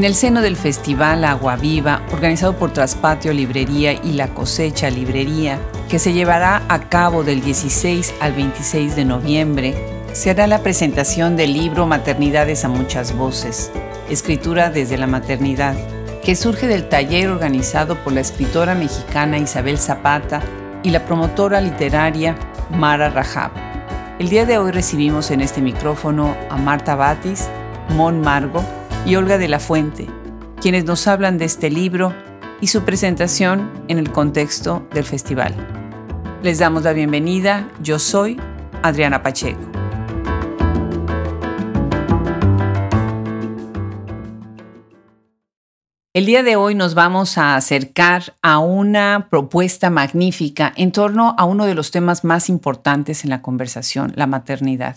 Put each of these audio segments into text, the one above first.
En el seno del Festival Agua Viva, organizado por Traspatio Librería y La Cosecha Librería, que se llevará a cabo del 16 al 26 de noviembre, se hará la presentación del libro Maternidades a muchas voces, escritura desde la maternidad, que surge del taller organizado por la escritora mexicana Isabel Zapata y la promotora literaria Mara Rajab. El día de hoy recibimos en este micrófono a Marta Batis, Mon Margo, y Olga de la Fuente, quienes nos hablan de este libro y su presentación en el contexto del festival. Les damos la bienvenida, yo soy Adriana Pacheco. El día de hoy nos vamos a acercar a una propuesta magnífica en torno a uno de los temas más importantes en la conversación, la maternidad.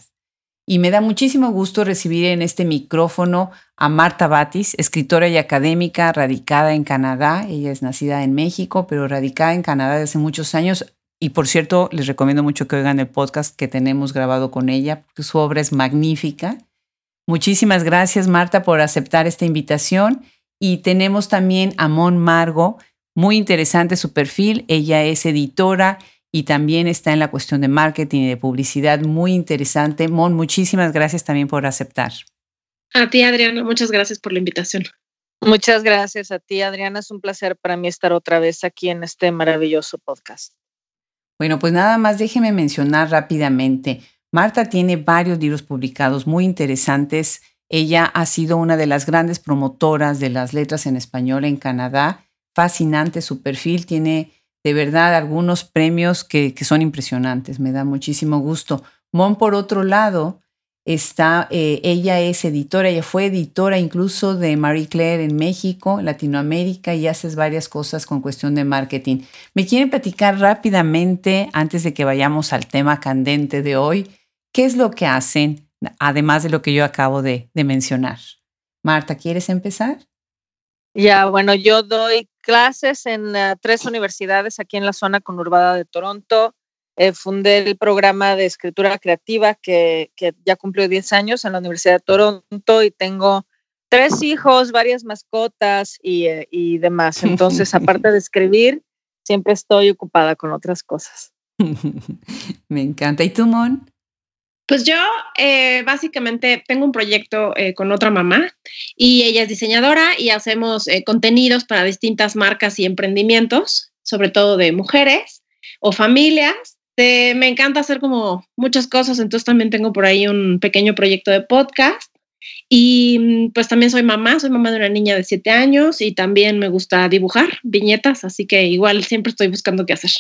Y me da muchísimo gusto recibir en este micrófono a Marta Batis, escritora y académica radicada en Canadá. Ella es nacida en México, pero radicada en Canadá desde hace muchos años. Y por cierto, les recomiendo mucho que oigan el podcast que tenemos grabado con ella, porque su obra es magnífica. Muchísimas gracias, Marta, por aceptar esta invitación. Y tenemos también a Mon Margo, muy interesante su perfil. Ella es editora y también está en la cuestión de marketing y de publicidad muy interesante. Mon, muchísimas gracias también por aceptar. A ti, Adriana, muchas gracias por la invitación. Muchas gracias a ti, Adriana. Es un placer para mí estar otra vez aquí en este maravilloso podcast. Bueno, pues nada más déjeme mencionar rápidamente. Marta tiene varios libros publicados muy interesantes. Ella ha sido una de las grandes promotoras de las letras en español en Canadá. Fascinante su perfil. Tiene de verdad algunos premios que, son impresionantes, me da muchísimo gusto. Mon, por otro lado, está, eh, ella es editora, ella fue editora incluso de Marie Claire en México, Latinoamérica, y haces varias cosas con cuestión de marketing. ¿Me quieren platicar rápidamente, antes de que vayamos al tema candente de hoy, qué es lo que hacen, además de lo que yo acabo de mencionar? Marta, ¿quieres empezar? Ya, bueno, yo doy clases en eh, tres universidades aquí en la zona conurbada de Toronto. Eh, fundé el programa de escritura creativa que, ya cumplió 10 años en la Universidad de Toronto y tengo tres hijos, varias mascotas y, eh, y demás. Entonces, aparte de escribir, siempre estoy ocupada con otras cosas. Me encanta. ¿Y tú, Mon? Pues yo eh, básicamente tengo un proyecto eh, con otra mamá y ella es diseñadora y hacemos eh, contenidos para distintas marcas y emprendimientos, sobre todo de mujeres o familias. me encanta hacer como muchas cosas, entonces también tengo por ahí un pequeño proyecto de podcast y mm, pues también soy mamá, soy mamá de una niña de siete años y también me gusta dibujar viñetas, así que igual siempre estoy buscando qué hacer.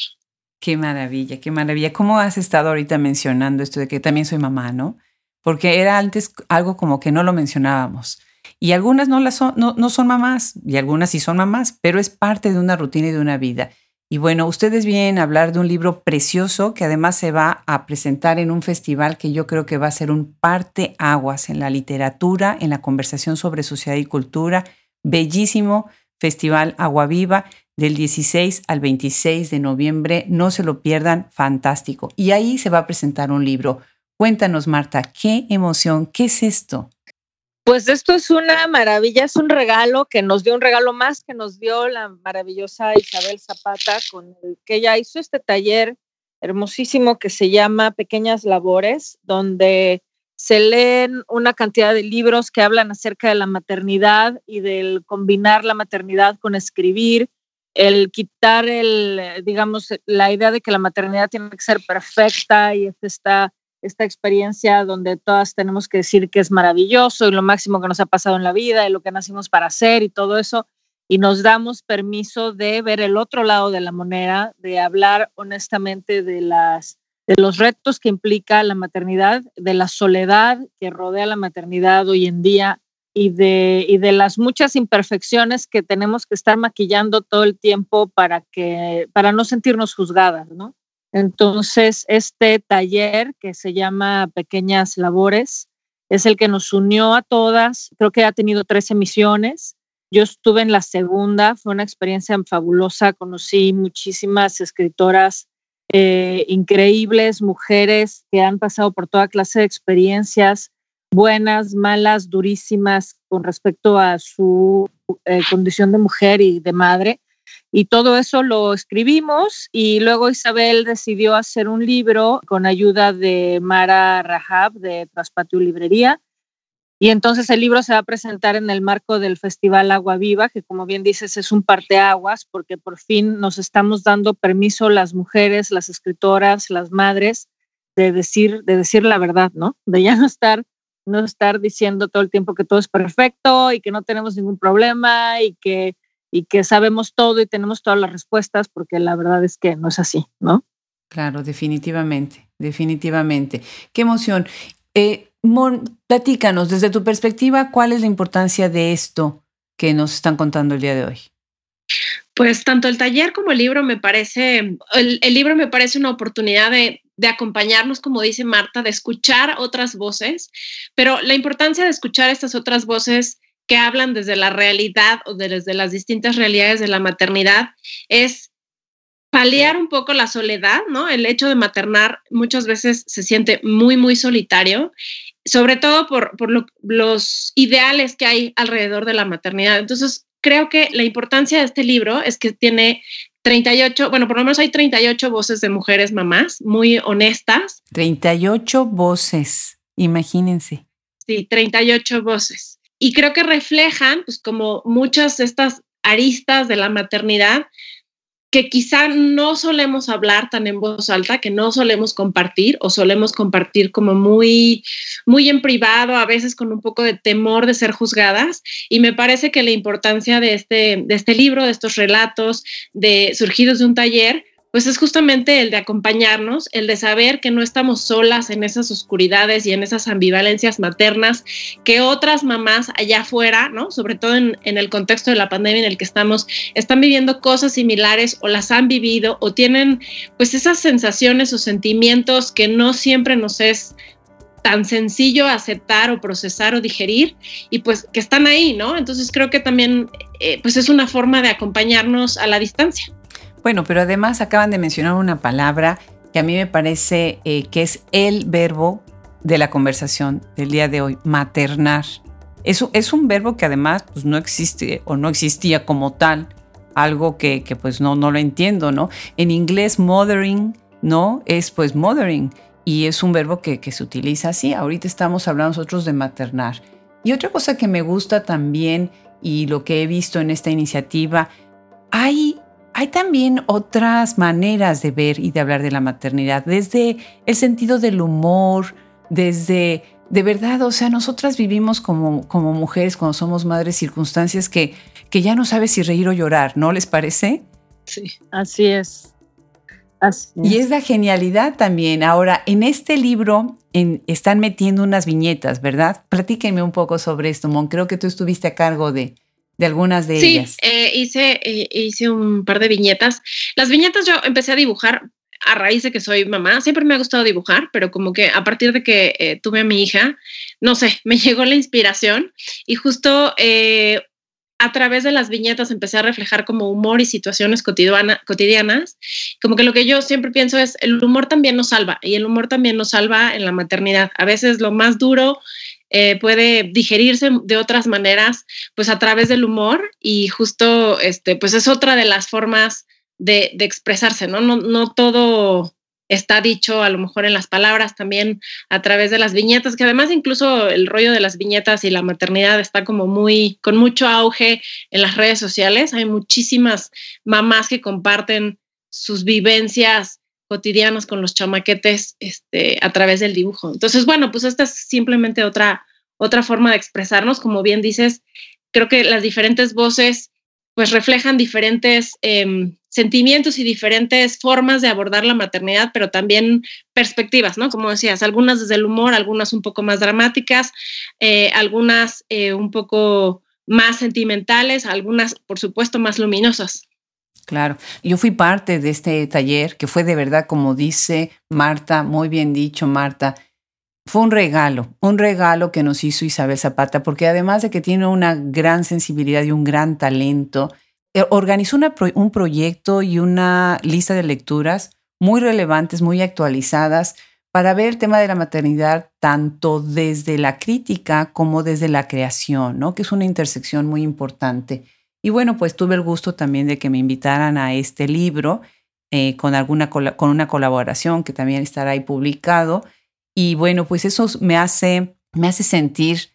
Qué maravilla, qué maravilla. ¿Cómo has estado ahorita mencionando esto de que también soy mamá, no? Porque era antes algo como que no lo mencionábamos. Y algunas no, las son, no, no son mamás, y algunas sí son mamás, pero es parte de una rutina y de una vida. Y bueno, ustedes vienen a hablar de un libro precioso que además se va a presentar en un festival que yo creo que va a ser un parte aguas en la literatura, en la conversación sobre sociedad y cultura. Bellísimo Festival Agua Viva del 16 al 26 de noviembre. No se lo pierdan, fantástico. Y ahí se va a presentar un libro. Cuéntanos, Marta, qué emoción, ¿qué es esto? Pues esto es una maravilla, es un regalo que nos dio, un regalo más que nos dio la maravillosa Isabel Zapata, con el que ella hizo este taller hermosísimo que se llama Pequeñas Labores, donde se leen una cantidad de libros que hablan acerca de la maternidad y del combinar la maternidad con escribir, el quitar el, digamos, la idea de que la maternidad tiene que ser perfecta y esta, esta experiencia donde todas tenemos que decir que es maravilloso y lo máximo que nos ha pasado en la vida y lo que nacimos para hacer y todo eso. Y nos damos permiso de ver el otro lado de la moneda, de hablar honestamente de, las, de los retos que implica la maternidad, de la soledad que rodea la maternidad hoy en día y de, y de las muchas imperfecciones que tenemos que estar maquillando todo el tiempo para, que, para no sentirnos juzgadas, ¿no? Entonces, este taller que se llama Pequeñas Labores es el que nos unió a todas. Creo que ha tenido tres emisiones. Yo estuve en la segunda, fue una experiencia fabulosa. Conocí muchísimas escritoras eh, increíbles, mujeres que han pasado por toda clase de experiencias buenas, malas, durísimas con respecto a su eh, condición de mujer y de madre. Y todo eso lo escribimos y luego Isabel decidió hacer un libro con ayuda de Mara Rahab de Traspatio Librería. Y entonces el libro se va a presentar en el marco del Festival Agua Viva, que como bien dices es un parteaguas, porque por fin nos estamos dando permiso las mujeres, las escritoras, las madres, de decir, de decir la verdad, ¿no? De ya no estar, no estar diciendo todo el tiempo que todo es perfecto y que no tenemos ningún problema y que, y que sabemos todo y tenemos todas las respuestas, porque la verdad es que no es así, ¿no? Claro, definitivamente, definitivamente. Qué emoción. Eh, platícanos, desde tu perspectiva, ¿cuál es la importancia de esto que nos están contando el día de hoy? Pues tanto el taller como el libro me parece, el, libro me parece una oportunidad de, acompañarnos, como dice Marta, de escuchar otras voces, pero la importancia de escuchar estas otras voces que hablan desde la realidad o desde las distintas realidades de la maternidad es paliar un poco la soledad, ¿no? El hecho de maternar muchas veces se siente muy, muy solitario, sobre todo por, por lo, los ideales que hay alrededor de la maternidad. Entonces, creo que la importancia de este libro es que tiene 38, bueno, por lo menos hay 38 voces de mujeres mamás muy honestas. 38 voces, imagínense. Sí, 38 voces. Y creo que reflejan, pues como muchas de estas aristas de la maternidad, que quizá no solemos hablar tan en voz alta, que no solemos compartir o solemos compartir como muy, muy en privado, a veces con un poco de temor de ser juzgadas. Y me parece que la importancia de este, de este libro, de estos relatos de surgidos de un taller, pues es justamente el de acompañarnos, el de saber que no estamos solas en esas oscuridades y en esas ambivalencias maternas que otras mamás allá afuera, ¿no? Sobre todo en, el contexto de la pandemia en el que estamos, están viviendo cosas similares o las han vivido o tienen pues esas sensaciones o sentimientos que no siempre nos es tan sencillo aceptar o procesar o digerir y pues que están ahí, ¿no? Entonces creo que también eh, pues es una forma de acompañarnos a la distancia. Bueno, pero además acaban de mencionar una palabra que a mí me parece eh, que es el verbo de la conversación del día de hoy, maternar. Eso es un verbo que además pues, no existe o no existía como tal, algo que, que pues no, no lo entiendo, ¿no? En inglés, mothering, ¿no? Es pues mothering y es un verbo que, que se utiliza así. Ahorita estamos hablando nosotros de maternar. Y otra cosa que me gusta también y lo que he visto en esta iniciativa, hay hay también otras maneras de ver y de hablar de la maternidad, desde el sentido del humor, desde, de verdad, o sea, nosotras vivimos como, como mujeres cuando somos madres circunstancias que, que ya no sabes si reír o llorar, ¿no les parece? Sí, así es. Así es. Y es la genialidad también. Ahora, en este libro en, están metiendo unas viñetas, ¿verdad? Platíquenme un poco sobre esto, Mon. Creo que tú estuviste a cargo de, de algunas de sí, ellas. Sí, eh, hice, eh, hice un par de viñetas. Las viñetas yo empecé a dibujar a raíz de que soy mamá. Siempre me ha gustado dibujar, pero como que a partir de que eh, tuve a mi hija, no sé, me llegó la inspiración y justo eh, a través de las viñetas empecé a reflejar como humor y situaciones cotidiana, cotidianas. Como que lo que yo siempre pienso es, el humor también nos salva y el humor también nos salva en la maternidad. A veces lo más duro eh, puede digerirse de otras maneras, pues a través del humor y justo, este, pues es otra de las formas de, expresarse, ¿no? ¿no? No todo está dicho a lo mejor en las palabras, también a través de las viñetas, que además incluso el rollo de las viñetas y la maternidad está como muy, con mucho auge en las redes sociales. Hay muchísimas mamás que comparten sus vivencias cotidianos con los chamaquetes este, a través del dibujo. Entonces, bueno, pues esta es simplemente otra, otra forma de expresarnos. Como bien dices, creo que las diferentes voces pues reflejan diferentes eh, sentimientos y diferentes formas de abordar la maternidad, pero también perspectivas, ¿no? Como decías, algunas desde el humor, algunas un poco más dramáticas, eh, algunas eh, un poco más sentimentales, algunas, por supuesto, más luminosas. Claro, yo fui parte de este taller que fue de verdad, como dice Marta, muy bien dicho Marta, fue un regalo, un regalo que nos hizo Isabel Zapata, porque además de que tiene una gran sensibilidad y un gran talento, eh, organizó un proyecto y una lista de lecturas muy relevantes, muy actualizadas, para ver el tema de la maternidad tanto desde la crítica como desde la creación, ¿no? Que es una intersección muy importante. Y bueno, pues tuve el gusto también de que me invitaran a este libro eh, con, alguna, con una colaboración que también estará ahí publicado. Y bueno, pues eso me hace, me hace sentir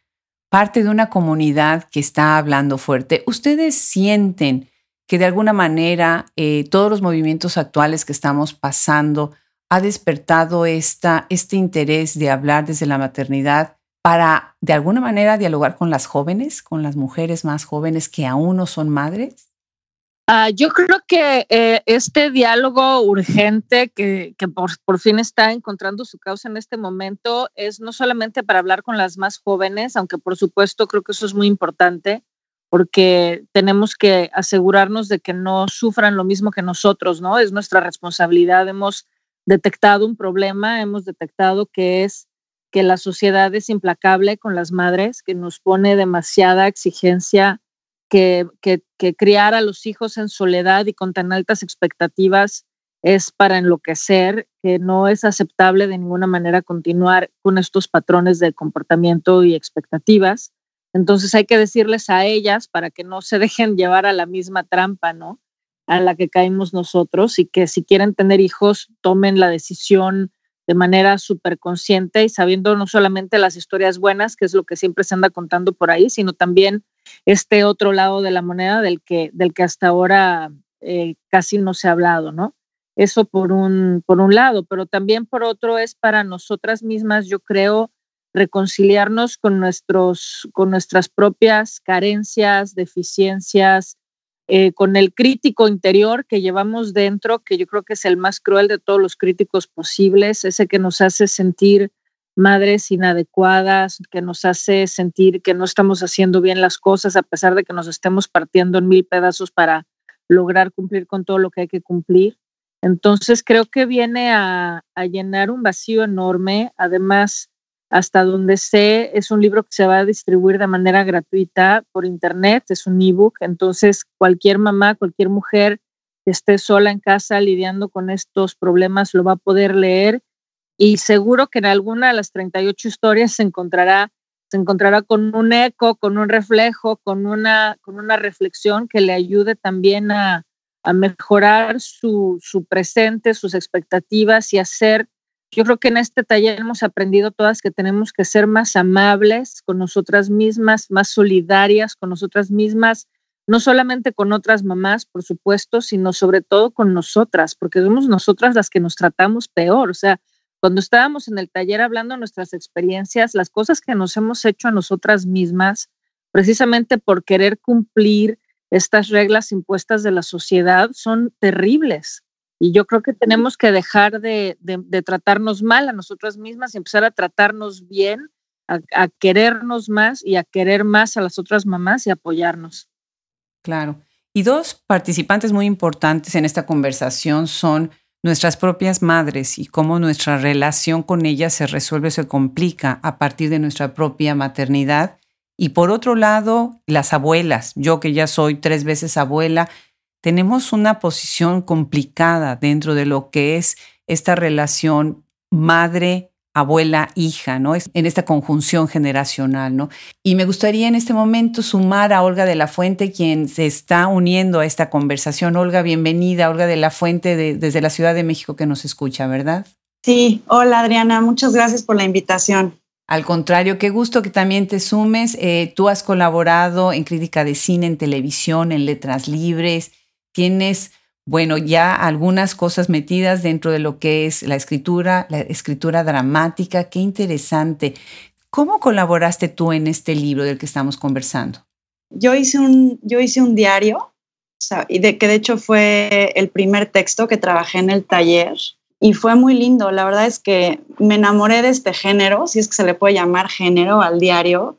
parte de una comunidad que está hablando fuerte. ¿Ustedes sienten que de alguna manera eh, todos los movimientos actuales que estamos pasando ha despertado esta, este interés de hablar desde la maternidad para de alguna manera dialogar con las jóvenes, con las mujeres más jóvenes que aún no son madres? Ah, yo creo que eh, este diálogo urgente que, por, por, fin está encontrando su causa en este momento es no solamente para hablar con las más jóvenes, aunque por supuesto creo que eso es muy importante, porque tenemos que asegurarnos de que no sufran lo mismo que nosotros, ¿no? Es nuestra responsabilidad. Hemos detectado un problema, hemos detectado que es que la sociedad es implacable con las madres, que nos pone demasiada exigencia, que, que, criar a los hijos en soledad y con tan altas expectativas es para enloquecer, que no es aceptable de ninguna manera continuar con estos patrones de comportamiento y expectativas. Entonces hay que decirles a ellas para que no se dejen llevar a la misma trampa, ¿no? a la que caímos nosotros y que si quieren tener hijos tomen la decisión de manera súper consciente y sabiendo no solamente las historias buenas, que es lo que siempre se anda contando por ahí, sino también este otro lado de la moneda del que, del que hasta ahora eh, casi no se ha hablado, ¿no? Eso por un, por un lado, pero también por otro es para nosotras mismas, yo creo, reconciliarnos con, nuestros, con nuestras propias carencias, deficiencias, eh, con el crítico interior que llevamos dentro, que yo creo que es el más cruel de todos los críticos posibles, ese que nos hace sentir madres inadecuadas, que nos hace sentir que no estamos haciendo bien las cosas a pesar de que nos estemos partiendo en mil pedazos para lograr cumplir con todo lo que hay que cumplir. Entonces creo que viene a, a llenar un vacío enorme. Además, hasta donde sé, es un libro que se va a distribuir de manera gratuita por internet, es un ebook, entonces cualquier mamá, cualquier mujer que esté sola en casa lidiando con estos problemas lo va a poder leer y seguro que en alguna de las 38 historias se encontrará se encontrará con un eco, con un reflejo, con una, con una reflexión que le ayude también a, mejorar su, su presente, sus expectativas y hacer yo creo que en este taller hemos aprendido todas que tenemos que ser más amables con nosotras mismas, más solidarias con nosotras mismas, no solamente con otras mamás, por supuesto, sino sobre todo con nosotras, porque somos nosotras las que nos tratamos peor. O sea, cuando estábamos en el taller hablando de nuestras experiencias, las cosas que nos hemos hecho a nosotras mismas, precisamente por querer cumplir estas reglas impuestas de la sociedad, son terribles. Y yo creo que tenemos que dejar de, tratarnos mal a nosotras mismas y empezar a tratarnos bien, a, querernos más y a querer más a las otras mamás y apoyarnos. Claro. Y dos participantes muy importantes en esta conversación son nuestras propias madres y cómo nuestra relación con ellas se resuelve, se complica a partir de nuestra propia maternidad. Y por otro lado, las abuelas. Yo que ya soy tres veces abuela, tenemos una posición complicada dentro de lo que es esta relación madre, abuela, hija, ¿no? En esta conjunción generacional, ¿no? Y me gustaría en este momento sumar a Olga de la Fuente, quien se está uniendo a esta conversación. Olga, bienvenida, Olga de la Fuente, desde la Ciudad de México que nos escucha, ¿verdad? Sí, hola Adriana, muchas gracias por la invitación. Al contrario, qué gusto que también te sumes. Eh, tú has colaborado en crítica de cine, en televisión, en letras libres, tienes, bueno, ya algunas cosas metidas dentro de lo que es la escritura, la escritura dramática. Qué interesante. ¿Cómo colaboraste tú en este libro del que estamos conversando? Yo hice un, yo hice un diario, y de, que de hecho fue el primer texto que trabajé en el taller y fue muy lindo. La verdad es que me enamoré de este género, si es que se le puede llamar género al diario,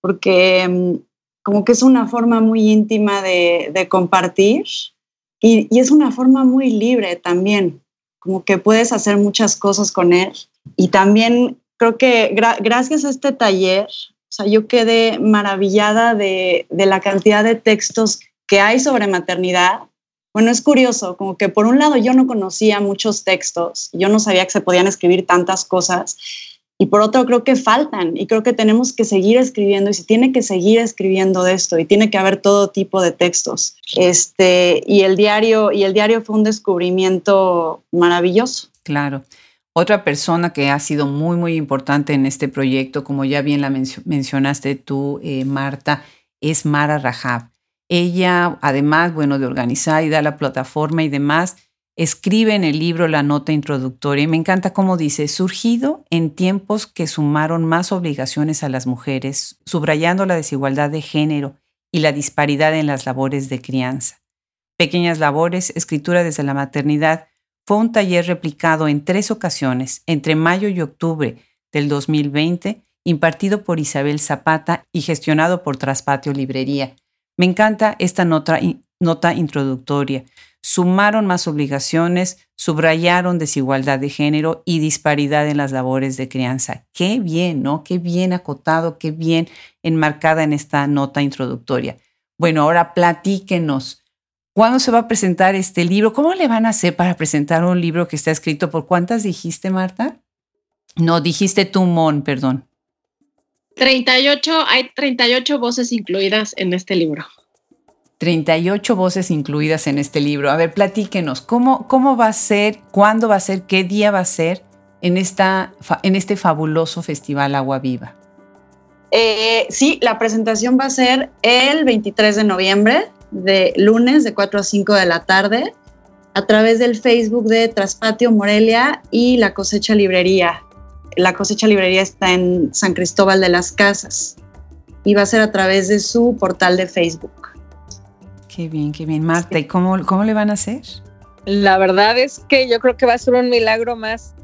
porque mm, como que es una forma muy íntima de, de compartir y, es una forma muy libre también, como que puedes hacer muchas cosas con él. Y también creo que gracias a este taller, o sea, yo quedé maravillada de, de la cantidad de textos que hay sobre maternidad bueno, es curioso, como que por un lado yo no conocía muchos textos, yo no sabía que se podían escribir tantas cosas, y por otro creo que faltan y creo que tenemos que seguir escribiendo y se tiene que seguir escribiendo de esto y tiene que haber todo tipo de textos. Este, y el diario y el diario fue un descubrimiento maravilloso. Claro. Otra persona que ha sido muy, muy importante en este proyecto, como ya bien la mencionaste tú, eh, Marta, es Mara Rajab. Ella, además, bueno, de organizar y dar la plataforma y demás, escribe en el libro la nota introductoria y me encanta cómo dice, surgido en tiempos que sumaron más obligaciones a las mujeres, subrayando la desigualdad de género y la disparidad en las labores de crianza. Pequeñas labores, escritura desde la maternidad, fue un taller replicado en tres ocasiones, entre mayo y octubre del 2020, impartido por Isabel Zapata y gestionado por Traspatio Librería. Me encanta esta nota, nota introductoria. Sumaron más obligaciones, subrayaron desigualdad de género y disparidad en las labores de crianza. Qué bien, ¿no? Qué bien acotado, qué bien enmarcada en esta nota introductoria. Bueno, ahora platíquenos. ¿Cuándo se va a presentar este libro? ¿Cómo le van a hacer para presentar un libro que está escrito por cuántas dijiste, Marta? No, dijiste tú, Mon, perdón. 38, hay 38 voces incluidas en este libro. 38 voces incluidas en este libro. A ver, platíquenos, ¿cómo, cómo va a ser, cuándo va a ser, qué día va a ser en, esta, en este fabuloso Festival Agua Viva? Eh, sí, la presentación va a ser el 23 de noviembre de lunes de 4 a 5 de la tarde a través del Facebook de Traspatio Morelia y La Cosecha Librería. La Cosecha Librería está en San Cristóbal de las Casas y va a ser a través de su portal de Facebook. Qué bien, qué bien. Marta, ¿y cómo, cómo le van a hacer? La verdad es que yo creo que va a ser un milagro más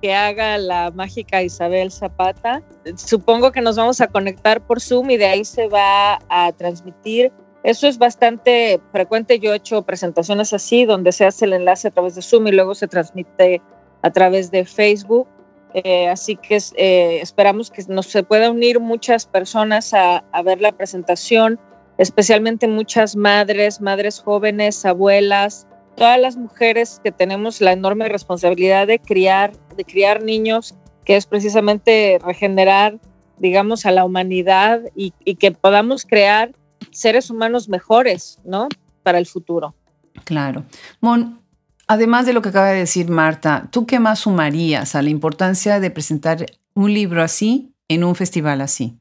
que haga la mágica Isabel Zapata. Supongo que nos vamos a conectar por Zoom y de ahí se va a transmitir eso es bastante frecuente. Yo he hecho presentaciones así, donde se hace el enlace a través de Zoom y luego se transmite a través de Facebook. Eh, así que eh, esperamos que nos se pueda unir muchas personas a, a, ver la presentación, especialmente muchas madres, madres jóvenes, abuelas, todas las mujeres que tenemos la enorme responsabilidad de criar, de criar niños, que es precisamente regenerar, digamos, a la humanidad y, y que podamos crear seres humanos mejores, ¿no? Para el futuro. Claro. Mon, además de lo que acaba de decir Marta, ¿tú qué más sumarías a la importancia de presentar un libro así en un festival así?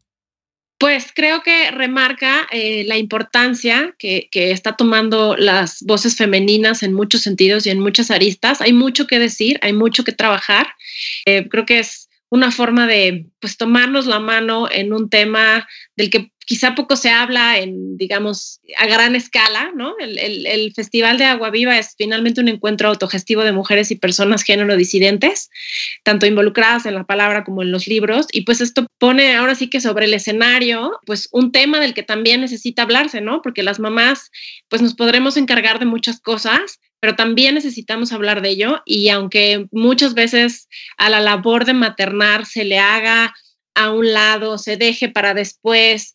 Pues creo que remarca eh, la importancia que, está tomando las voces femeninas en muchos sentidos y en muchas aristas. Hay mucho que decir, hay mucho que trabajar. Eh, creo que es una forma de pues tomarnos la mano en un tema del que quizá poco se habla en, digamos, a gran escala, ¿no? El, Festival de Agua Viva es finalmente un encuentro autogestivo de mujeres y personas género disidentes, tanto involucradas en la palabra como en los libros, y pues esto pone ahora sí que sobre el escenario, pues un tema del que también necesita hablarse, ¿no? Porque las mamás, pues nos podremos encargar de muchas cosas, pero también necesitamos hablar de ello y aunque muchas veces a la labor de maternar se le haga a un lado, se deje para después.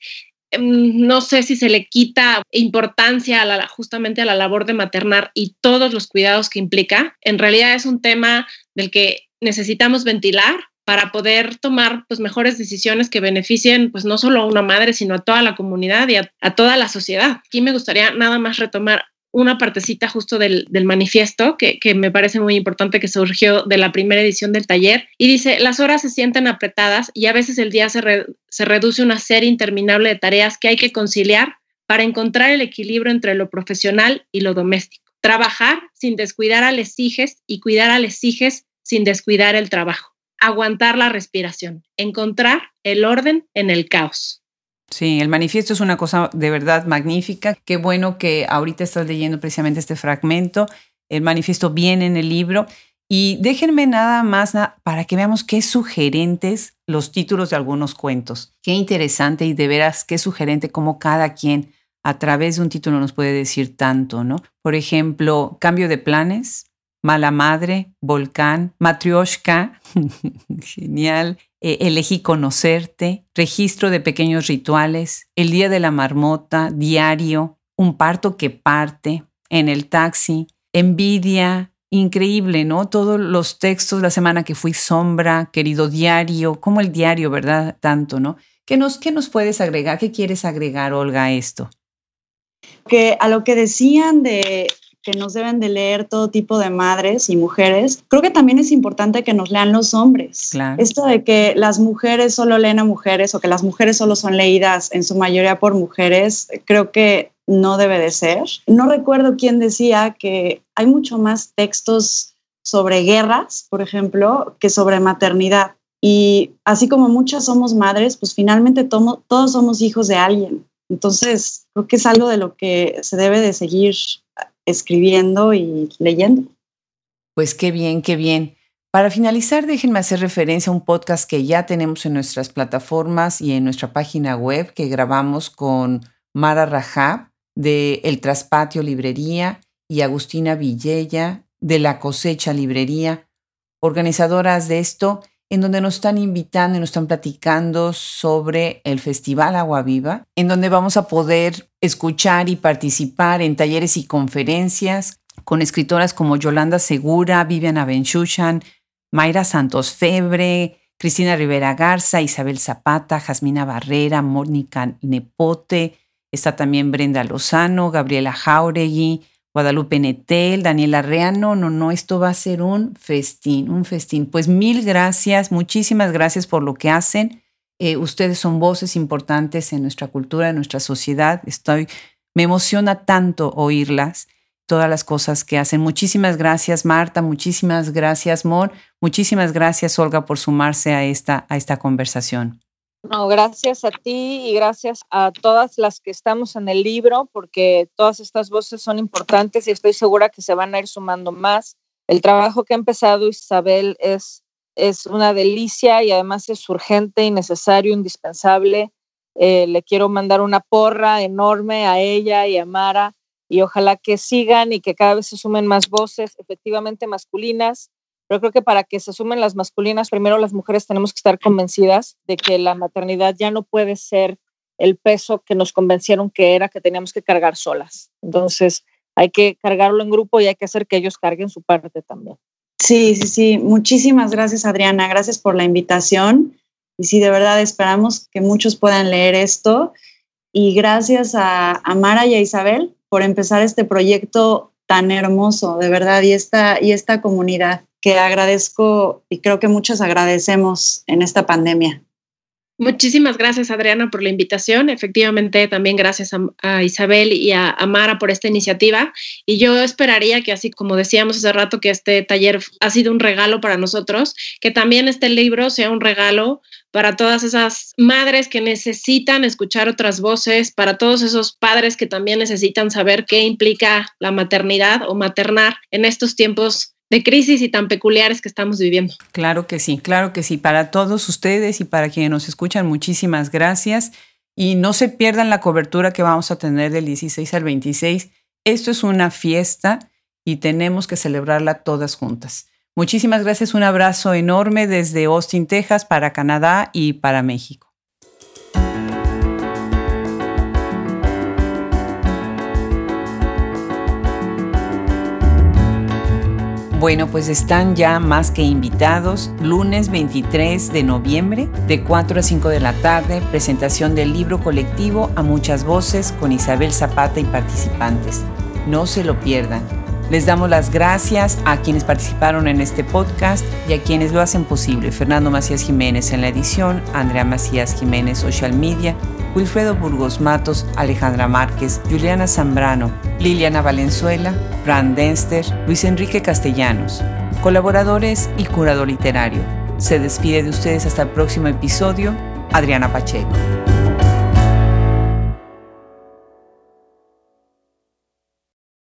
Em, no sé si se le quita importancia justamente a la labor de maternar y todos los cuidados que implica. En realidad es un tema del que necesitamos ventilar para poder tomar pues, mejores decisiones que beneficien pues, no solo a una madre, sino a toda la comunidad y a, a toda la sociedad. Aquí me gustaría nada más retomar una partecita justo del, manifiesto que, me parece muy importante que surgió de la primera edición del taller y dice, las horas se sienten apretadas y a veces el día se, se reduce a una serie interminable de tareas que hay que conciliar para encontrar el equilibrio entre lo profesional y lo doméstico. Trabajar sin descuidar a los hijos y cuidar a los hijos sin descuidar el trabajo. Aguantar la respiración. Encontrar el orden en el caos. Sí, el manifiesto es una cosa de verdad magnífica. Qué bueno que ahorita estás leyendo precisamente este fragmento. El manifiesto viene en el libro. Y déjenme nada más para que veamos qué sugerentes los títulos de algunos cuentos. Qué interesante y de veras qué sugerente cómo cada quien a través de un título nos puede decir tanto, ¿no? Por ejemplo, cambio de planes, mala madre, volcán, matrioshka, genial, eh, elegí conocerte, registro de pequeños rituales, el día de la marmota, diario, un parto que parte, en el taxi, envidia, increíble, ¿no? Todos los textos, la semana que fui sombra, querido diario, como el diario, ¿verdad? Tanto, ¿no? ¿Qué nos, qué nos puedes agregar? ¿Qué quieres agregar, Olga, a esto? Que a lo que decían de que nos deben de leer todo tipo de madres y mujeres, creo que también es importante que nos lean los hombres. Esto de que las mujeres solo leen a mujeres o que las mujeres solo son leídas en su mayoría por mujeres, creo que no debe de ser. No recuerdo quién decía que hay mucho más textos sobre guerras, por ejemplo, que sobre maternidad. Y así como muchas somos madres, pues finalmente todos somos hijos de alguien. Entonces, creo que es algo de lo que se debe de seguir escribiendo y leyendo. Pues qué bien, qué bien. Para finalizar, déjenme hacer referencia a un podcast que ya tenemos en nuestras plataformas y en nuestra página web que grabamos con Mara Rajab de El Traspatio Librería y Agustina Villella de La Cosecha Librería, organizadoras de esto en donde nos están invitando y nos están platicando sobre el Festival Agua Viva, en donde vamos a poder escuchar y participar en talleres y conferencias con escritoras como Yolanda Segura, Viviana Benchushan, Mayra Santos Febre, Cristina Rivera Garza, Isabel Zapata, Jasmina Barrera, Mónica Nepote, está también Brenda Lozano, Gabriela Jauregui, Guadalupe Netel, Daniela Reano, no, no, esto va a ser un festín, un festín. Pues mil gracias, muchísimas gracias por lo que hacen. Eh, ustedes son voces importantes en nuestra cultura, en nuestra sociedad. Estoy, me emociona tanto oírlas, todas las cosas que hacen. Muchísimas gracias, Marta, muchísimas gracias, Mor, muchísimas gracias, Olga, por sumarse a esta, a esta conversación. No, gracias a ti y gracias a todas las que estamos en el libro, porque todas estas voces son importantes y estoy segura que se van a ir sumando más. El trabajo que ha empezado Isabel es, es una delicia y además es urgente y necesario, indispensable. Eh, le quiero mandar una porra enorme a ella y a Mara y ojalá que sigan y que cada vez se sumen más voces efectivamente masculinas pero creo que para que se sumen las masculinas, primero las mujeres tenemos que estar convencidas de que la maternidad ya no puede ser el peso que nos convencieron que era que teníamos que cargar solas. Entonces, hay que cargarlo en grupo y hay que hacer que ellos carguen su parte también. Sí, sí, sí. Muchísimas gracias, Adriana. Gracias por la invitación. Y sí, de verdad esperamos que muchos puedan leer esto. Y gracias a, a Mara y a Isabel por empezar este proyecto tan hermoso, de verdad, y esta, y esta comunidad que agradezco y creo que muchos agradecemos en esta pandemia. Muchísimas gracias, Adriana, por la invitación. Efectivamente, también gracias a, Isabel y a, a, Mara por esta iniciativa. Y yo esperaría que, así como decíamos hace rato, que este taller ha sido un regalo para nosotros, que también este libro sea un regalo para todas esas madres que necesitan escuchar otras voces, para todos esos padres que también necesitan saber qué implica la maternidad o maternar en estos tiempos de crisis y tan peculiares que estamos viviendo. Claro que sí, claro que sí. Para todos ustedes y para quienes nos escuchan, muchísimas gracias. Y no se pierdan la cobertura que vamos a tener del 16 al 26. Esto es una fiesta y tenemos que celebrarla todas juntas. Muchísimas gracias, un abrazo enorme desde Austin, Texas, para Canadá y para México. Bueno, pues están ya más que invitados. Lunes 23 de noviembre, de 4 a 5 de la tarde, presentación del libro colectivo A Muchas Voces con Isabel Zapata y participantes. No se lo pierdan. Les damos las gracias a quienes participaron en este podcast y a quienes lo hacen posible. Fernando Macías Jiménez en la edición, Andrea Macías Jiménez Social Media, Wilfredo Burgos Matos, Alejandra Márquez, Juliana Zambrano, Liliana Valenzuela, Fran Denster, Luis Enrique Castellanos, colaboradores y curador literario. Se despide de ustedes hasta el próximo episodio, Adriana Pacheco.